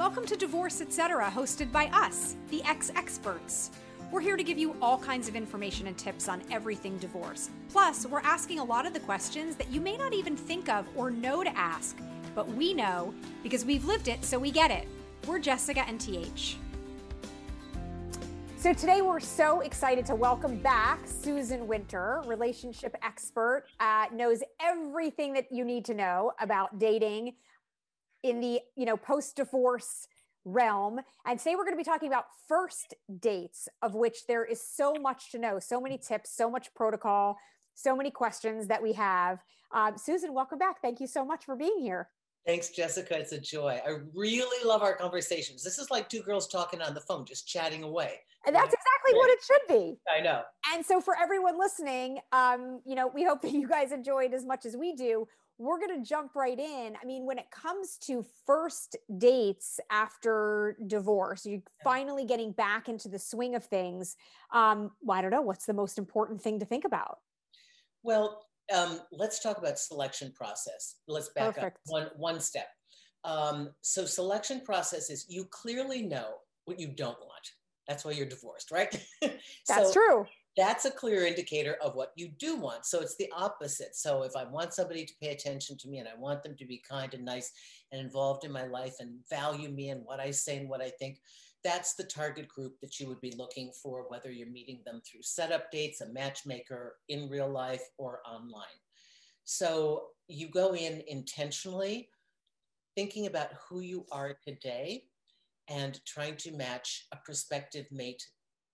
Welcome to Divorce Etc., hosted by us, the ex experts. We're here to give you all kinds of information and tips on everything divorce. Plus, we're asking a lot of the questions that you may not even think of or know to ask, but we know because we've lived it, so we get it. We're Jessica and TH. So today we're so excited to welcome back Susan Winter, relationship expert, uh, knows everything that you need to know about dating in the you know post divorce realm. And today we're going to be talking about first dates, of which there is so much to know, so many tips, so much protocol, so many questions that we have. Um, Susan, welcome back. Thank you so much for being here. Thanks, Jessica. It's a joy. I really love our conversations. This is like two girls talking on the phone, just chatting away. And that's exactly what it should be. I know. And so, for everyone listening, um, you know, we hope that you guys enjoyed as much as we do we're going to jump right in. I mean, when it comes to first dates after divorce, you're finally getting back into the swing of things. Um, well, I don't know. What's the most important thing to think about? Well, um, let's talk about selection process. Let's back Perfect. up one one step. Um, so, selection process is you clearly know what you don't want. That's why you're divorced, right? That's so, true that's a clear indicator of what you do want. So it's the opposite. So if I want somebody to pay attention to me and I want them to be kind and nice and involved in my life and value me and what I say and what I think, that's the target group that you would be looking for, whether you're meeting them through setup dates, a matchmaker in real life or online. So you go in intentionally thinking about who you are today and trying to match a prospective mate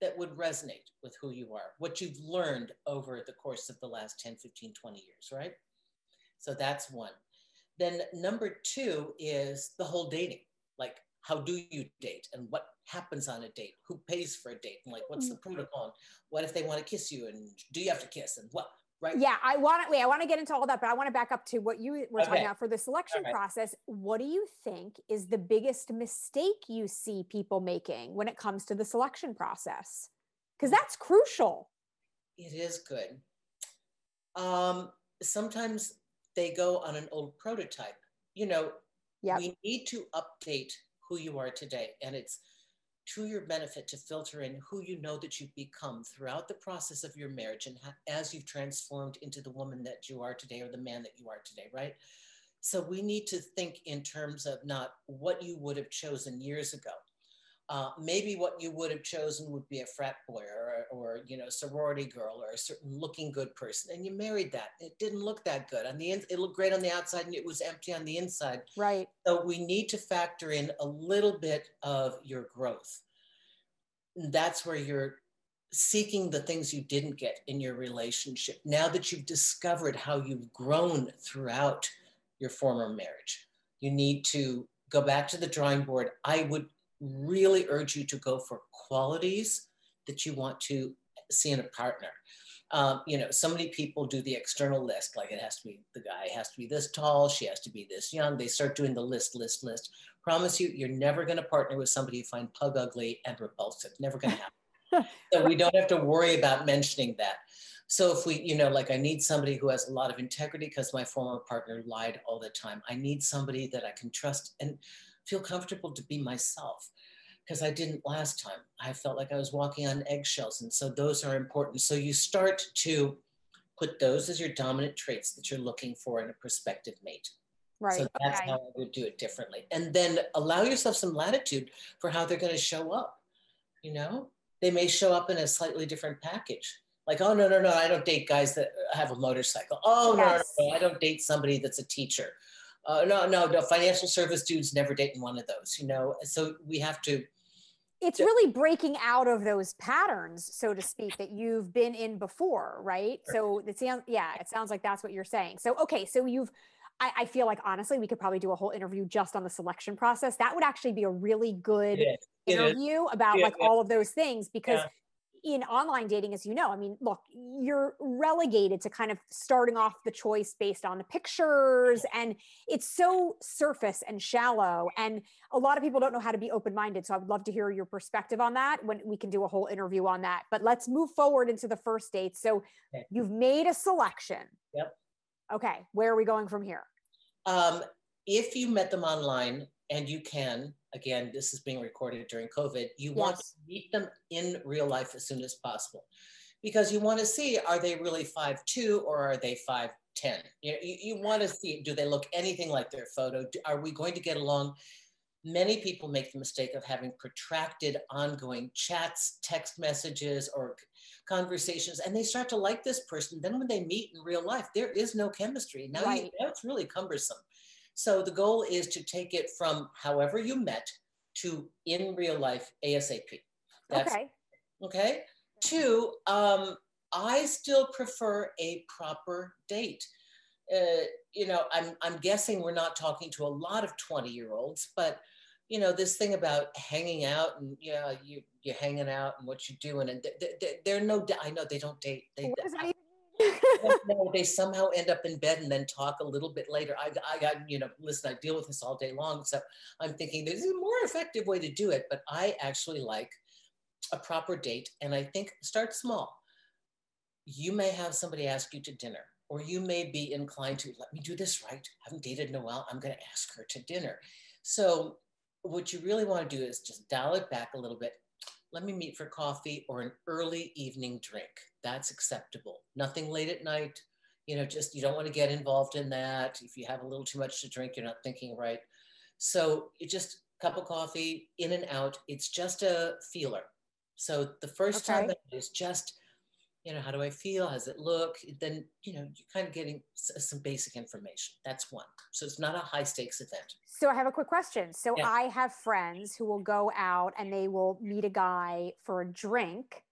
that would resonate with who you are, what you've learned over the course of the last 10, 15, 20 years, right? So that's one. Then number two is the whole dating. Like, how do you date and what happens on a date? Who pays for a date? And like, what's the mm. protocol? what if they want to kiss you? And do you have to kiss? And what? Right. Yeah, I want to wait. I want to get into all that, but I want to back up to what you were okay. talking about for the selection right. process. What do you think is the biggest mistake you see people making when it comes to the selection process? Because that's crucial. It is good. Um, sometimes they go on an old prototype. You know, yep. we need to update who you are today, and it's to your benefit to filter in who you know that you've become throughout the process of your marriage and as you've transformed into the woman that you are today or the man that you are today, right? So we need to think in terms of not what you would have chosen years ago. Uh, maybe what you would have chosen would be a frat boy or, or you know sorority girl or a certain looking good person and you married that. It didn't look that good. On the in, it looked great on the outside and it was empty on the inside. Right. So we need to factor in a little bit of your growth. That's where you're seeking the things you didn't get in your relationship now that you've discovered how you've grown throughout your former marriage. You need to go back to the drawing board. I would really urge you to go for qualities that you want to see in a partner. Um, you know, so many people do the external list, like it has to be the guy has to be this tall, she has to be this young. They start doing the list, list, list. Promise you, you're never going to partner with somebody you find pug ugly and repulsive. Never going to happen. so we don't have to worry about mentioning that. So if we, you know, like I need somebody who has a lot of integrity because my former partner lied all the time. I need somebody that I can trust and feel comfortable to be myself because I didn't last time. I felt like I was walking on eggshells. And so those are important. So you start to put those as your dominant traits that you're looking for in a prospective mate. Right. So that's okay. how I would do it differently. And then allow yourself some latitude for how they're going to show up. You know, they may show up in a slightly different package. Like, oh, no, no, no, I don't date guys that have a motorcycle. Oh, yes. no, no, no, I don't date somebody that's a teacher. Uh, no, no, no, financial service dudes never dating one of those, you know? So we have to it's really breaking out of those patterns, so to speak, that you've been in before, right? So it sounds, yeah, it sounds like that's what you're saying. So, okay, so you've, I, I, feel like honestly, we could probably do a whole interview just on the selection process. That would actually be a really good interview about yeah, like yeah. all of those things because in online dating, as you know, I mean, look, you're relegated to kind of starting off the choice based on the pictures, and it's so surface and shallow. And a lot of people don't know how to be open minded. So I would love to hear your perspective on that when we can do a whole interview on that. But let's move forward into the first date. So okay. you've made a selection. Yep. Okay. Where are we going from here? Um, if you met them online and you can, again, this is being recorded during COVID, you yes. want to meet them in real life as soon as possible because you want to see are they really five two or are they 5'10? You, you, you want to see do they look anything like their photo? Are we going to get along? Many people make the mistake of having protracted, ongoing chats, text messages, or conversations, and they start to like this person. Then, when they meet in real life, there is no chemistry. Now, right. you, now it's really cumbersome. So, the goal is to take it from however you met to in real life ASAP. That's, okay. Okay. Two, um, I still prefer a proper date. Uh, you know, I'm, I'm guessing we're not talking to a lot of 20 year olds, but you know this thing about hanging out and yeah you you're hanging out and what you're doing and they're, no i know they don't date they, no, they somehow end up in bed and then talk a little bit later. I, I got you know listen i deal with this all day long so i'm thinking there's a more effective way to do it but i actually like a proper date and i think start small. You may have somebody ask you to dinner or you may be inclined to let me do this right. I haven't dated in a while i'm going to ask her to dinner. So what you really want to do is just dial it back a little bit. Let me meet for coffee or an early evening drink. That's acceptable. Nothing late at night. You know, just you don't want to get involved in that. If you have a little too much to drink, you're not thinking right. So you just cup of coffee in and out. It's just a feeler. So the first okay. time is just you know, how do I feel? How does it look? Then, you know, you're kind of getting some basic information. That's one. So it's not a high stakes event. So I have a quick question. So yeah. I have friends who will go out and they will meet a guy for a drink.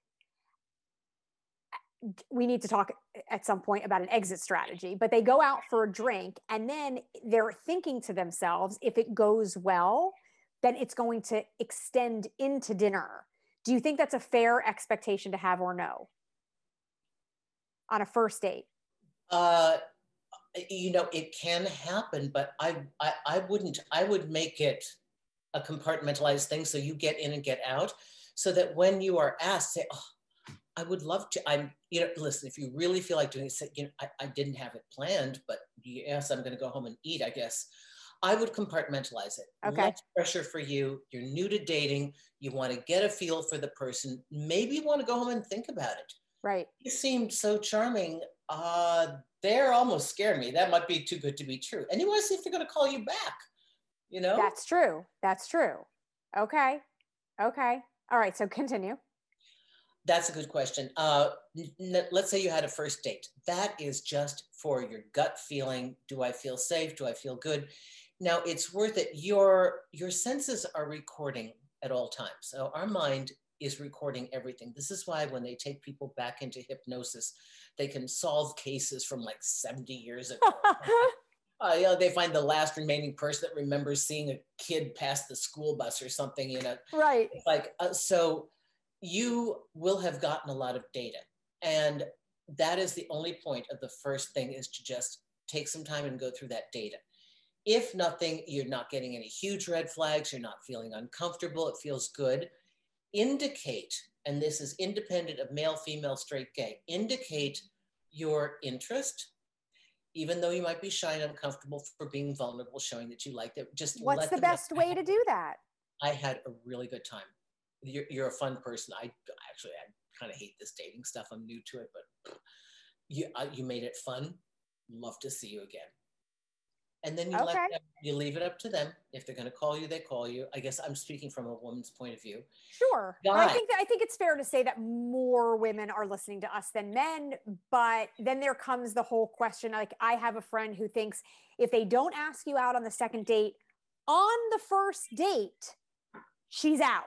We need to talk at some point about an exit strategy, but they go out for a drink and then they're thinking to themselves, if it goes well, then it's going to extend into dinner. Do you think that's a fair expectation to have or no? On a first date? Uh, you know, it can happen, but I, I, I wouldn't, I would make it a compartmentalized thing. So you get in and get out so that when you are asked, say, oh, I would love to, I'm, you know, listen, if you really feel like doing it, say, you know, I, I didn't have it planned, but yes, I'm going to go home and eat, I guess. I would compartmentalize it. Okay. Less pressure for you. You're new to dating. You want to get a feel for the person. Maybe you want to go home and think about it. Right. He seemed so charming. Uh, they're almost scared me. That might be too good to be true. And you want to see if they're going to call you back. You know? That's true. That's true. Okay. Okay. All right. So continue. That's a good question. Uh, n- let's say you had a first date. That is just for your gut feeling. Do I feel safe? Do I feel good? Now it's worth it. Your your senses are recording at all times. So our mind is recording everything. This is why when they take people back into hypnosis, they can solve cases from like 70 years ago. uh, you know, they find the last remaining person that remembers seeing a kid pass the school bus or something, you know. Right. Like, uh, so you will have gotten a lot of data. And that is the only point of the first thing is to just take some time and go through that data. If nothing, you're not getting any huge red flags, you're not feeling uncomfortable, it feels good indicate, and this is independent of male, female, straight, gay, indicate your interest, even though you might be shy and uncomfortable for being vulnerable, showing that you like it. Just what's the best know. way to do that? I had a really good time. You're, you're a fun person. I actually, I kind of hate this dating stuff. I'm new to it, but you, uh, you made it fun. Love to see you again and then you okay. let them, you leave it up to them. If they're going to call you, they call you. I guess I'm speaking from a woman's point of view. Sure, I think that I think it's fair to say that more women are listening to us than men. But then there comes the whole question. Like I have a friend who thinks if they don't ask you out on the second date, on the first date, she's out.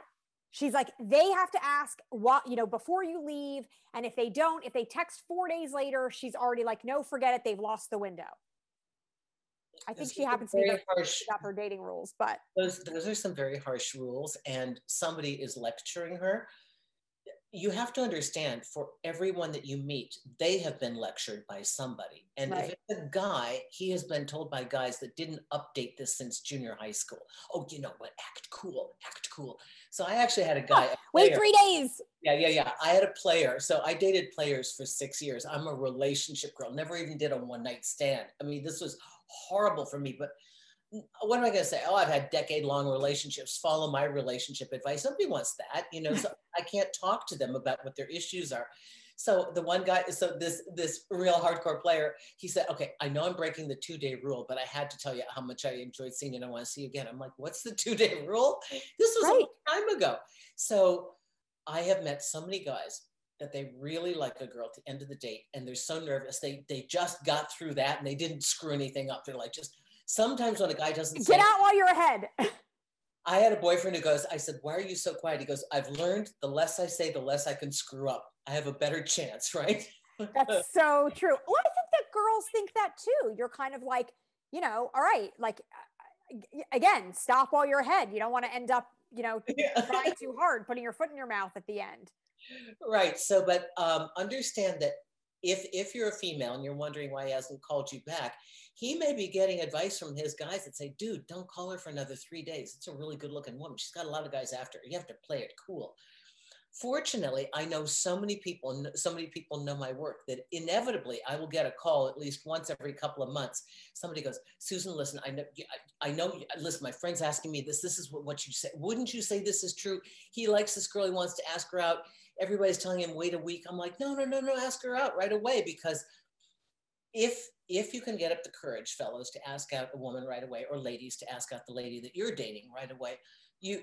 She's like, they have to ask what, you know, before you leave. And if they don't, if they text four days later, she's already like, no, forget it. They've lost the window. I think she happens to be very harsh about her dating rules, but those those are some very harsh rules, and somebody is lecturing her. You have to understand for everyone that you meet, they have been lectured by somebody. And right. if it's a guy, he has been told by guys that didn't update this since junior high school. Oh, you know what? Act cool, act cool. So I actually had a guy. a Wait three days. Yeah, yeah, yeah. I had a player. So I dated players for six years. I'm a relationship girl. Never even did a one night stand. I mean, this was horrible for me. But what am I going to say? Oh, I've had decade long relationships. Follow my relationship advice. Nobody wants that, you know. So I can't talk to them about what their issues are. So the one guy, so this this real hardcore player, he said, "Okay, I know I'm breaking the two day rule, but I had to tell you how much I enjoyed seeing you and I want to see you again." I'm like, "What's the two day rule? This was right. a long time ago." So I have met so many guys that they really like a girl at the end of the date, and they're so nervous. They they just got through that and they didn't screw anything up. They're like, just sometimes when a guy doesn't get out while you're ahead. I had a boyfriend who goes, I said, Why are you so quiet? He goes, I've learned the less I say, the less I can screw up. I have a better chance, right? That's so true. Well, I think that girls think that too. You're kind of like, you know, all right, like uh, again, stop while you're ahead. You don't want to end up, you know, yeah. trying too hard, putting your foot in your mouth at the end. Right. So, but um, understand that if if you're a female and you're wondering why he hasn't called you back, he may be getting advice from his guys that say, "Dude, don't call her for another three days. It's a really good looking woman. She's got a lot of guys after her. You have to play it cool." Fortunately, I know so many people, so many people know my work that inevitably I will get a call at least once every couple of months. Somebody goes, Susan, listen, I know, I know, listen, my friend's asking me this. This is what, what you say. Wouldn't you say this is true? He likes this girl. He wants to ask her out. Everybody's telling him, wait a week. I'm like, no, no, no, no, ask her out right away because if if you can get up the courage, fellows, to ask out a woman right away, or ladies to ask out the lady that you're dating right away, you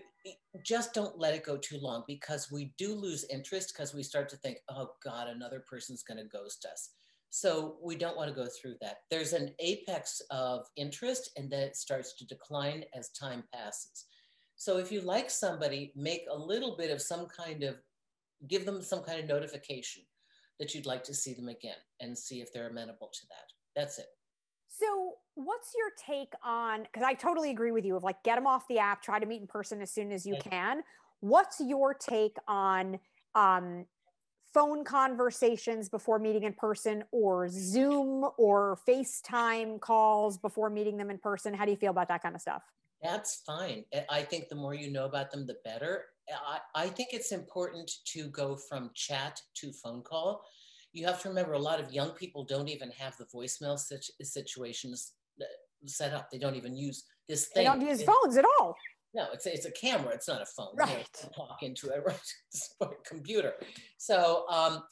just don't let it go too long because we do lose interest because we start to think, oh God, another person's going to ghost us. So we don't want to go through that. There's an apex of interest and then it starts to decline as time passes. So if you like somebody, make a little bit of some kind of, give them some kind of notification that you'd like to see them again and see if they're amenable to that. That's it. So, what's your take on? Because I totally agree with you of like get them off the app, try to meet in person as soon as you can. What's your take on um, phone conversations before meeting in person, or Zoom or FaceTime calls before meeting them in person? How do you feel about that kind of stuff? That's fine. I think the more you know about them, the better. I, I think it's important to go from chat to phone call you have to remember a lot of young people don't even have the voicemail situ- situations set up. They don't even use this thing. They don't use phones at all. No, it's a, it's a camera. It's not a phone. Right. talk into it, right? It's a computer. So um,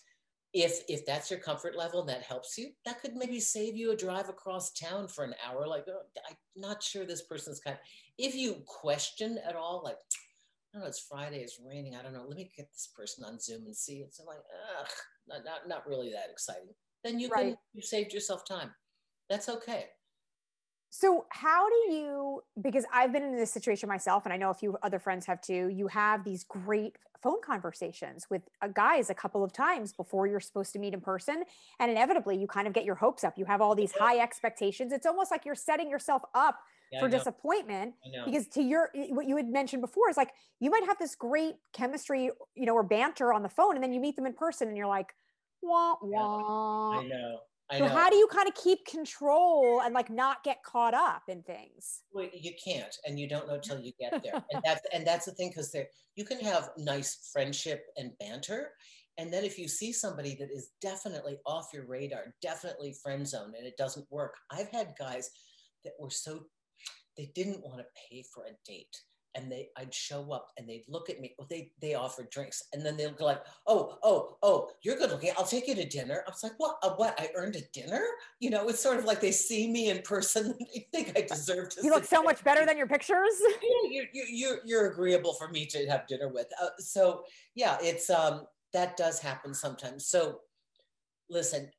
if if that's your comfort level, and that helps you. That could maybe save you a drive across town for an hour. Like oh, I'm not sure this person's kind. Of, if you question at all, like I don't know, it's Friday, it's raining. I don't know. Let me get this person on Zoom and see. It's like, ugh, not, not, not really that exciting. Then you right. can, you saved yourself time. That's okay. So, how do you, because I've been in this situation myself, and I know a few other friends have too, you have these great phone conversations with uh, guys a couple of times before you're supposed to meet in person. And inevitably, you kind of get your hopes up. You have all these high expectations. It's almost like you're setting yourself up yeah, for disappointment because to your what you had mentioned before is like you might have this great chemistry you know or banter on the phone and then you meet them in person and you're like wah wah. I know. I so know. how do you kind of keep control and like not get caught up in things? Well you can't and you don't know till you get there. And that's and that's the thing because there you can have nice friendship and banter and then if you see somebody that is definitely off your radar definitely friend zone and it doesn't work. I've had guys that were so they didn't want to pay for a date and they I'd show up and they'd look at me. Well, they they offered drinks and then they'll go like, oh, oh, oh, you're good looking. I'll take you to dinner. I was like, what? Uh, what? I earned a dinner? You know, it's sort of like they see me in person. they think I deserve to. You look so much better than your pictures. yeah, you you you you're agreeable for me to have dinner with. Uh, so yeah, it's um that does happen sometimes. So listen,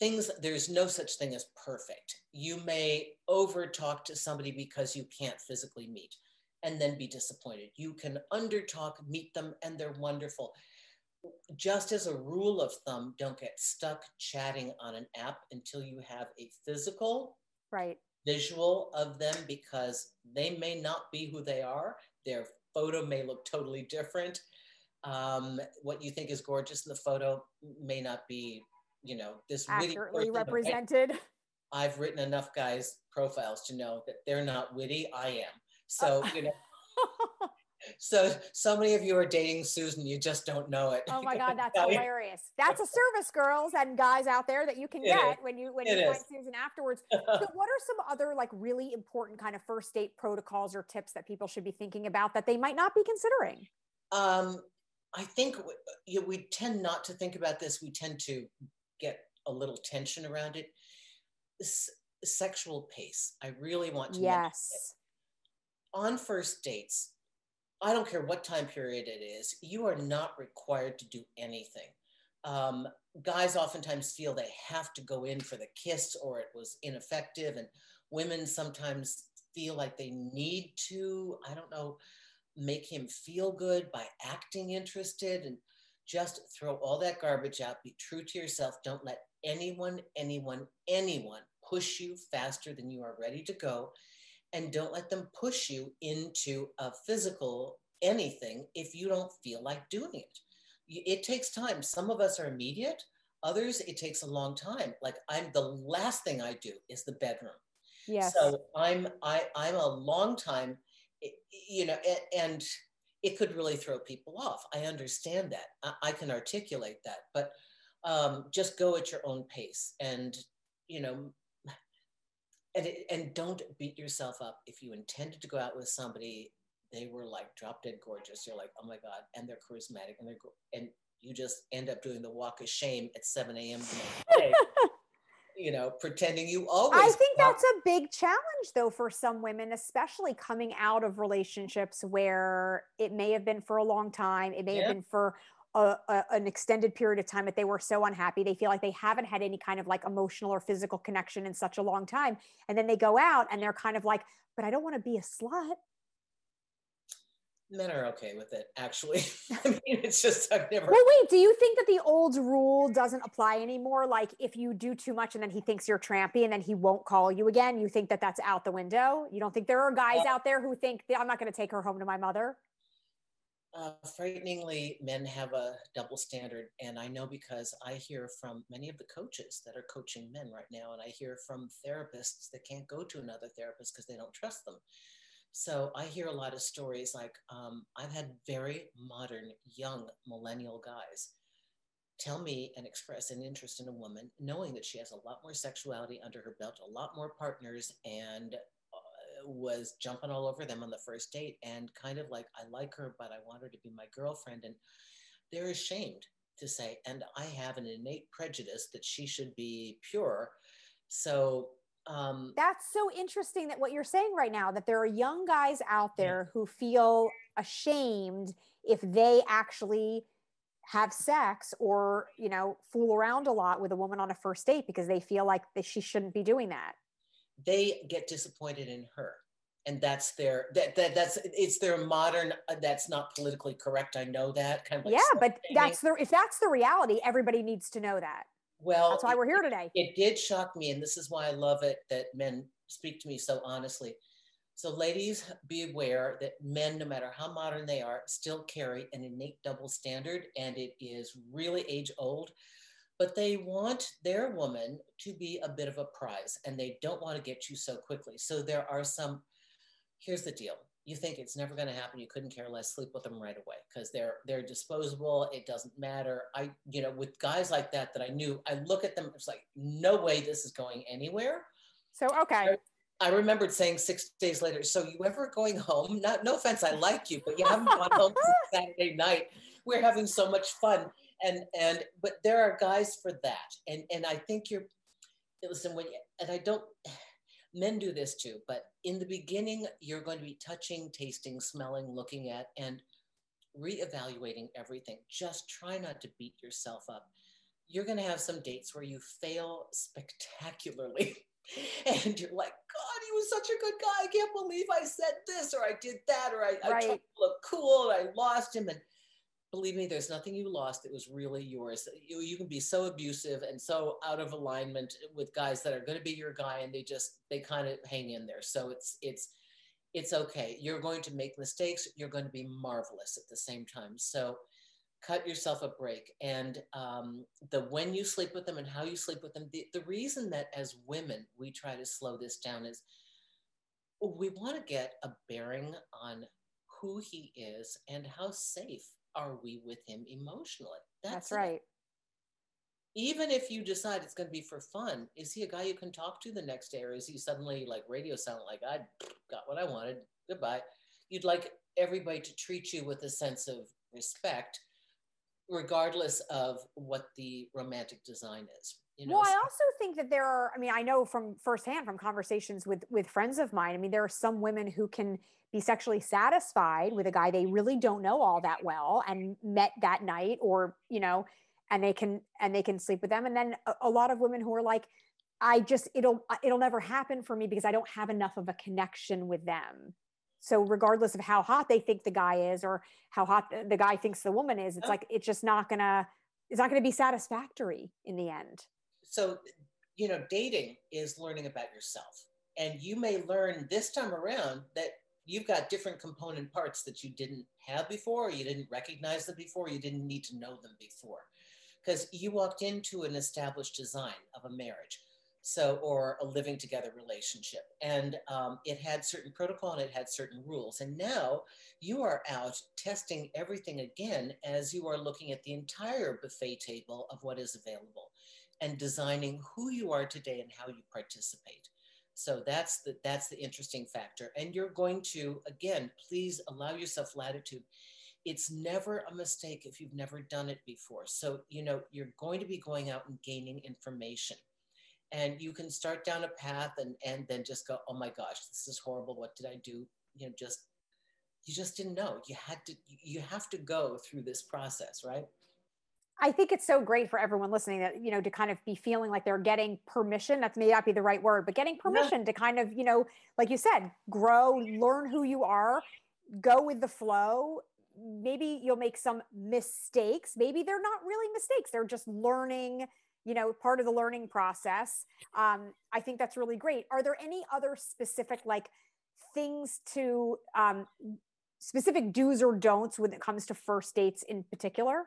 things there's no such thing as perfect. You may over talk to somebody because you can't physically meet and then be disappointed. You can under talk meet them and they're wonderful. Just as a rule of thumb don't get stuck chatting on an app until you have a physical right. visual of them because they may not be who they are. Their photo may look totally different. Um, what you think is gorgeous in the photo may not be you know, this accurately represented. I've written enough guys' profiles to know that they're not witty. I am. So, uh, you know, So, so many of you are dating Susan. You just don't know it. Oh my God, that's hilarious. That's a service, girls and guys out there that you can get when you when it you is. find Susan afterwards. so, what are some other like really important kind of first date protocols or tips that people should be thinking about that they might not be considering? Um, I think we, we tend not to think about this. We tend to get a little tension around it. S- sexual pace. I really want to. Yes. On first dates, I don't care what time period it is, you are not required to do anything. Um, guys oftentimes feel they have to go in for the kiss or it was ineffective, and women sometimes feel like they need to, I don't know, make him feel good by acting interested and just throw all that garbage out. Be true to yourself. Don't let anyone, anyone, anyone push you faster than you are ready to go and don't let them push you into a physical anything if you don't feel like doing it. It takes time. Some of us are immediate, others, it takes a long time. Like I'm the last thing I do is the bedroom. Yes. So I'm I I'm a long time, you know, and it could really throw people off. I understand that. I, I can articulate that, but um, just go at your own pace and you know and, and don't beat yourself up if you intended to go out with somebody they were like drop dead gorgeous you're like oh my god and they're charismatic and they're and you just end up doing the walk of shame at 7 a.m you know pretending you always i think that's a big challenge though for some women especially coming out of relationships where it may have been for a long time it may yeah. have been for a, a, an extended period of time that they were so unhappy. They feel like they haven't had any kind of like emotional or physical connection in such a long time. And then they go out and they're kind of like but i don't want to be a slut men are okay with it actually i mean it's just i've never well wait do you think that the old rule doesn't apply anymore like if you do too much and then he thinks you're trampy and then he won't call you again you think that that's out the window you don't think there are guys uh, out there who think i'm not going to take her home to my mother uh, frighteningly, men have a double standard. And I know because I hear from many of the coaches that are coaching men right now, and I hear from therapists that can't go to another therapist because they don't trust them. So I hear a lot of stories like um, I've had very modern, young millennial guys tell me and express an interest in a woman, knowing that she has a lot more sexuality under her belt, a lot more partners, and was jumping all over them on the first date and kind of like, I like her, but I want her to be my girlfriend. And they're ashamed to say, and I have an innate prejudice that she should be pure. So um, that's so interesting that what you're saying right now that there are young guys out there yeah. who feel ashamed if they actually have sex or you know fool around a lot with a woman on a first date because they feel like that she shouldn't be doing that. They get disappointed in her and that's their that, that that's it's their modern uh, that's not politically correct i know that kind of like yeah but that's the if that's the reality everybody needs to know that well that's why it, we're here today it did shock me and this is why i love it that men speak to me so honestly so ladies be aware that men no matter how modern they are still carry an innate double standard and it is really age old but they want their woman to be a bit of a prize and they don't want to get you so quickly. So there are some, here's the deal. You think it's never going to happen. You couldn't care less. Sleep with them right away because they're they're disposable. It doesn't matter. I you know with guys like that that I knew, I look at them. It's like no way this is going anywhere. So okay. I, I remembered saying six days later. So you ever going home? Not no offense, I like you, but you haven't gone home Saturday night. We're having so much fun and and but there are guys for that and and i think you're listen when you, and i don't men do this too but in the beginning you're going to be touching tasting smelling looking at and reevaluating everything. Just try not to beat yourself up. You're going to have some dates where you fail spectacularly. And you're like god he was such a good guy. I can't believe i said this or i did that or i, right. I tried to look cool and i lost him. And believe me, there's nothing you lost. It was really yours. You, you can be so abusive and so out of alignment with guys that are going to be your guy and they just, they kind of hang in there. So it's, it's, it's okay. You're going to make mistakes. You're going to be marvelous at the same time. So cut yourself a break. And um, the when you sleep with them and how you sleep with them, the, the reason that as women we try to slow this down is we want to get a bearing on who he is and how safe are we with him emotionally. That's, That's right. Even if you decide it's going to be for fun, is he a guy you can talk to the next day, or is he suddenly like radio silent, like I got what I wanted, goodbye? You'd like everybody to treat you with a sense of respect, regardless of what the romantic design is. You know? Well, I also think that there are. I mean, I know from firsthand from conversations with with friends of mine. I mean, there are some women who can be sexually satisfied with a guy they really don't know all that well and met that night, or you know, and they can and they can sleep with them. And then a, a lot of women who are like, I just it'll it'll never happen for me because I don't have enough of a connection with them. So regardless of how hot they think the guy is or how hot the, the guy thinks the woman is, it's oh. like it's just not gonna it's not gonna be satisfactory in the end. So you know, dating is learning about yourself. And you may learn this time around that you've got different component parts that you didn't have before, you didn't recognize them before, you didn't need to know them before. Because you walked into an established design of a marriage so or a living together relationship and um, it had certain protocol and it had certain rules and now you are out testing everything again as you are looking at the entire buffet table of what is available and designing who you are today and how you participate. So that's the that's the interesting factor. And you're going to again please allow yourself latitude. It's never a mistake if you've never done it before. So you know you're going to be going out and gaining information. And you can start down a path and and then just go oh my gosh this is horrible. What did i do? You know just you just didn't know. You had to you have to go through this process right I think it's so great for everyone listening that, you know, to kind of be feeling like they're getting permission. That's may not be the right word, but getting permission yeah. to kind of, you know, like you said, grow, learn who you are, go with the flow. Maybe you'll make some mistakes. Maybe they're not really mistakes. They're just learning you know part of the learning process um, i think that's really great are there any other specific like things to um, specific do's or don'ts when it comes to first dates in particular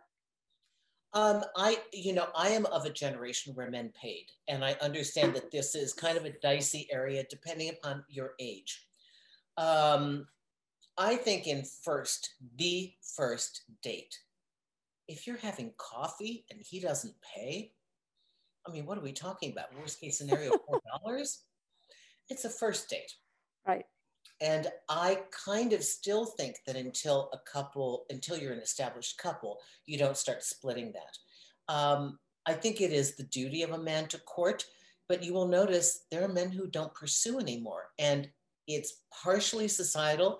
um, I, you know, I am of a generation where men paid, and I understand that this is kind of a dicey area depending upon your age. Um, I think in first, the first date, if you're having coffee and he doesn't pay, I mean, what are we talking about? Worst case scenario, four dollars. it's a first date, right? And I kind of still think that until a couple, until you're an established couple, you don't start splitting that. Um, I think it is the duty of a man to court, but you will notice there are men who don't pursue anymore, and it's partially societal,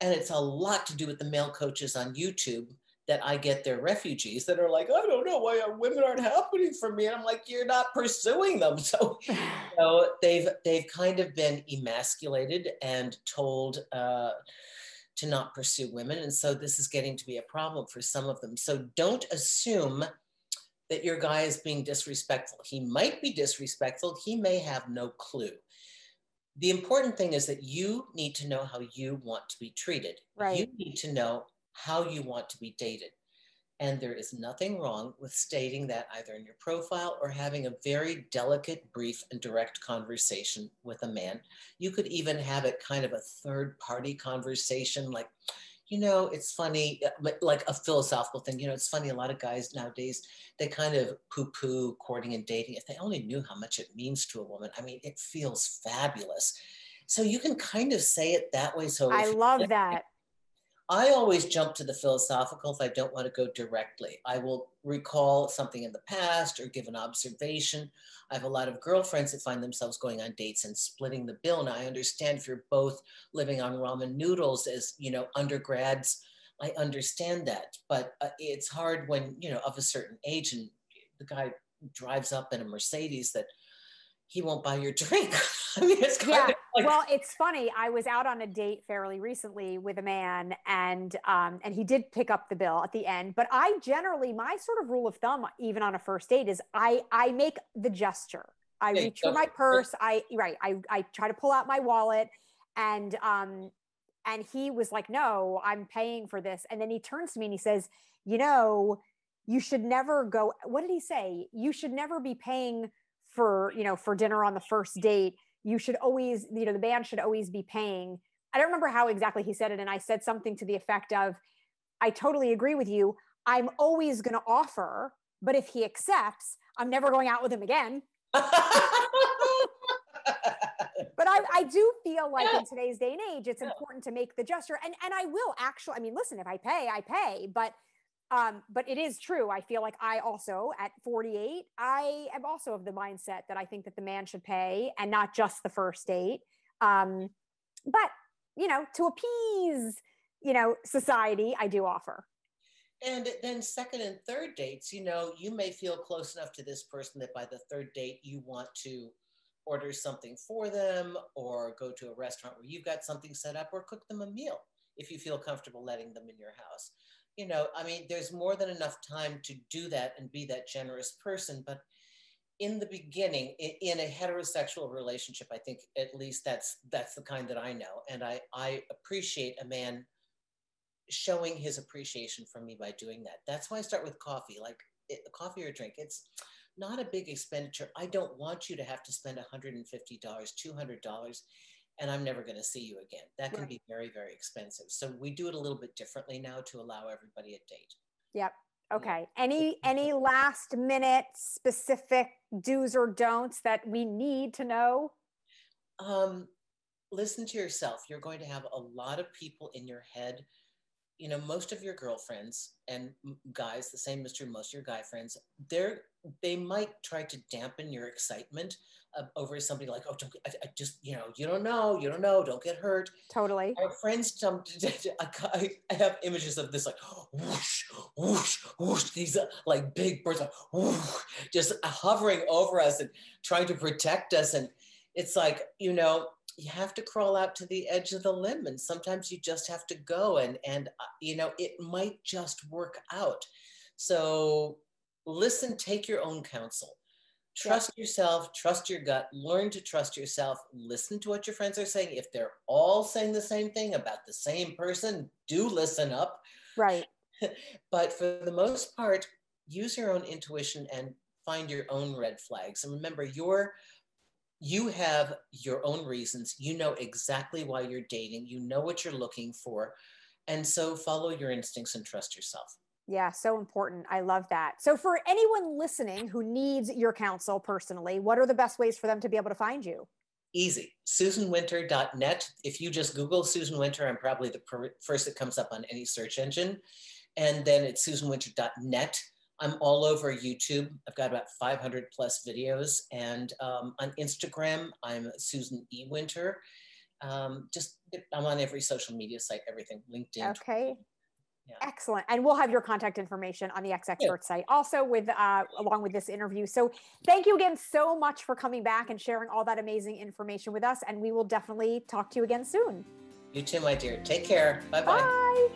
and it's a lot to do with the male coaches on YouTube that I get their refugees that are like, I know why women aren't happening for me. And I'm like, you're not pursuing them. So, so they've they've kind of been emasculated and told uh, to not pursue women. And so this is getting to be a problem for some of them. So don't assume that your guy is being disrespectful. He might be disrespectful. He may have no clue. The important thing is that you need to know how you want to be treated. Right. You need to know how you want to be dated. And there is nothing wrong with stating that either in your profile or having a very delicate, brief, and direct conversation with a man. You could even have it kind of a third party conversation, like, you know, it's funny, uh, like a philosophical thing. You know, it's funny, a lot of guys nowadays, they kind of poo poo courting and dating. If they only knew how much it means to a woman, I mean, it feels fabulous. So you can kind of say it that way. So I love that. I always jump to the philosophical if I don't want to go directly. I will recall something in the past or give an observation. I have a lot of girlfriends that find themselves going on dates and splitting the bill. Now I understand if you're both living on ramen noodles as you know undergrads, I understand that, but uh, it's hard when you know of a certain age and the guy drives up in a Mercedes that he won't buy your drink. I mean, it's kind yeah. Like- well, it's funny. I was out on a date fairly recently with a man, and um, and he did pick up the bill at the end. But I generally, my sort of rule of thumb, even on a first date, is I I make the gesture. I reach for my purse. I right. I I try to pull out my wallet, and um, and he was like, "No, I'm paying for this." And then he turns to me and he says, "You know." You should never go. What did he say? You should never be paying for you know for dinner on the first date you should always you know the band should always be paying I don't remember how exactly he said it. And I said something to the effect of, I totally agree with you. I'm always going to offer, but if he accepts, I'm never going out with him again. but I, I do feel like in today's day and age, it's important to make the gesture. And and I will actually, I mean, listen, if I pay, I pay. But um, but it is true. I feel like I also at 48, I am also of the mindset that I think that the man should pay and not just the first date. Um, but you know, to appease, you know, society, I do offer. And then second and third dates, you know, you may feel close enough to this person that by the third date you want to order something for them or go to a restaurant where you've got something set up or cook them a meal if you feel comfortable letting them in your house. You know, I mean, there's more than enough time to do that and be that generous person, but in the beginning in a heterosexual relationship i think at least that's that's the kind that i know and i i appreciate a man showing his appreciation for me by doing that. That's why i start with coffee like eh, it, coffee or drink. It's not a big expenditure. I don't want you to have to spend $150 $200 and i'm never going to see you again that can right. be very very expensive so we do it a little bit differently now to allow everybody a date yep Okay. Any any last minute specific do's or don'ts that we need to know? Um, listen to yourself. You're going to have a lot of people in your head. You know, most of your girlfriends and guys, the same is true. Most of your guy friends, they're they might try to dampen your excitement uh, over somebody like, oh, don't, I, I, just, you know, you don't know, you don't know, don't get hurt. Totally. Our friends jumped. I, I have images of this like whoosh, whoosh, whoosh. These uh, like big birds, like, whoosh, just hovering over us and trying to protect us. And it's like, you know, you have to crawl out to the edge of the limb, and sometimes you just have to go. And and uh, you know, it might just work out. So listen, take your own counsel Trust yeah. yourself, trust your gut, learn to trust yourself, listen to what your friends are saying. If they're all saying the same thing about the same person, do listen up. Right. but for the most part, use your own intuition and find your own red flags. And remember, you're you have your own reasons. You know exactly why you're dating. You know what you're looking for. And so follow your instincts and trust yourself. Yeah, so important. I love that. So, for anyone listening who needs your counsel personally, what are the best ways for them to be able to find you? Easy. SusanWinter.net. If you just Google Susan Winter, I'm probably the per- first that comes up on any search engine. And then it's SusanWinter.net. I'm all over YouTube. I've got about 500 plus videos. And um, on Instagram, I'm Susan E. Winter. Um, just I'm on every social media site, everything, LinkedIn. Okay. Yeah. Excellent. And we'll have your contact information on the Ex Expert yeah. site also with uh, along with this interview. So thank you again so much for coming back and sharing all that amazing information with us. And we will definitely talk to you again soon. You too, my dear. Take care. Bye-bye. Bye.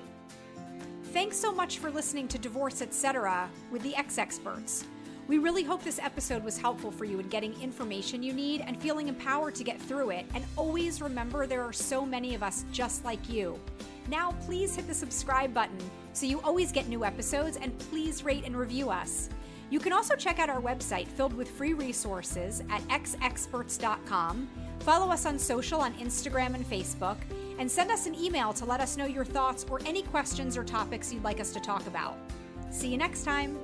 Thanks so much for listening to Divorce Etc. with the Ex Experts. We really hope this episode was helpful for you in getting information you need and feeling empowered to get through it. And always remember there are so many of us just like you. Now, please hit the subscribe button so you always get new episodes and please rate and review us. You can also check out our website filled with free resources at exexperts.com. Follow us on social on Instagram and Facebook, and send us an email to let us know your thoughts or any questions or topics you'd like us to talk about. See you next time.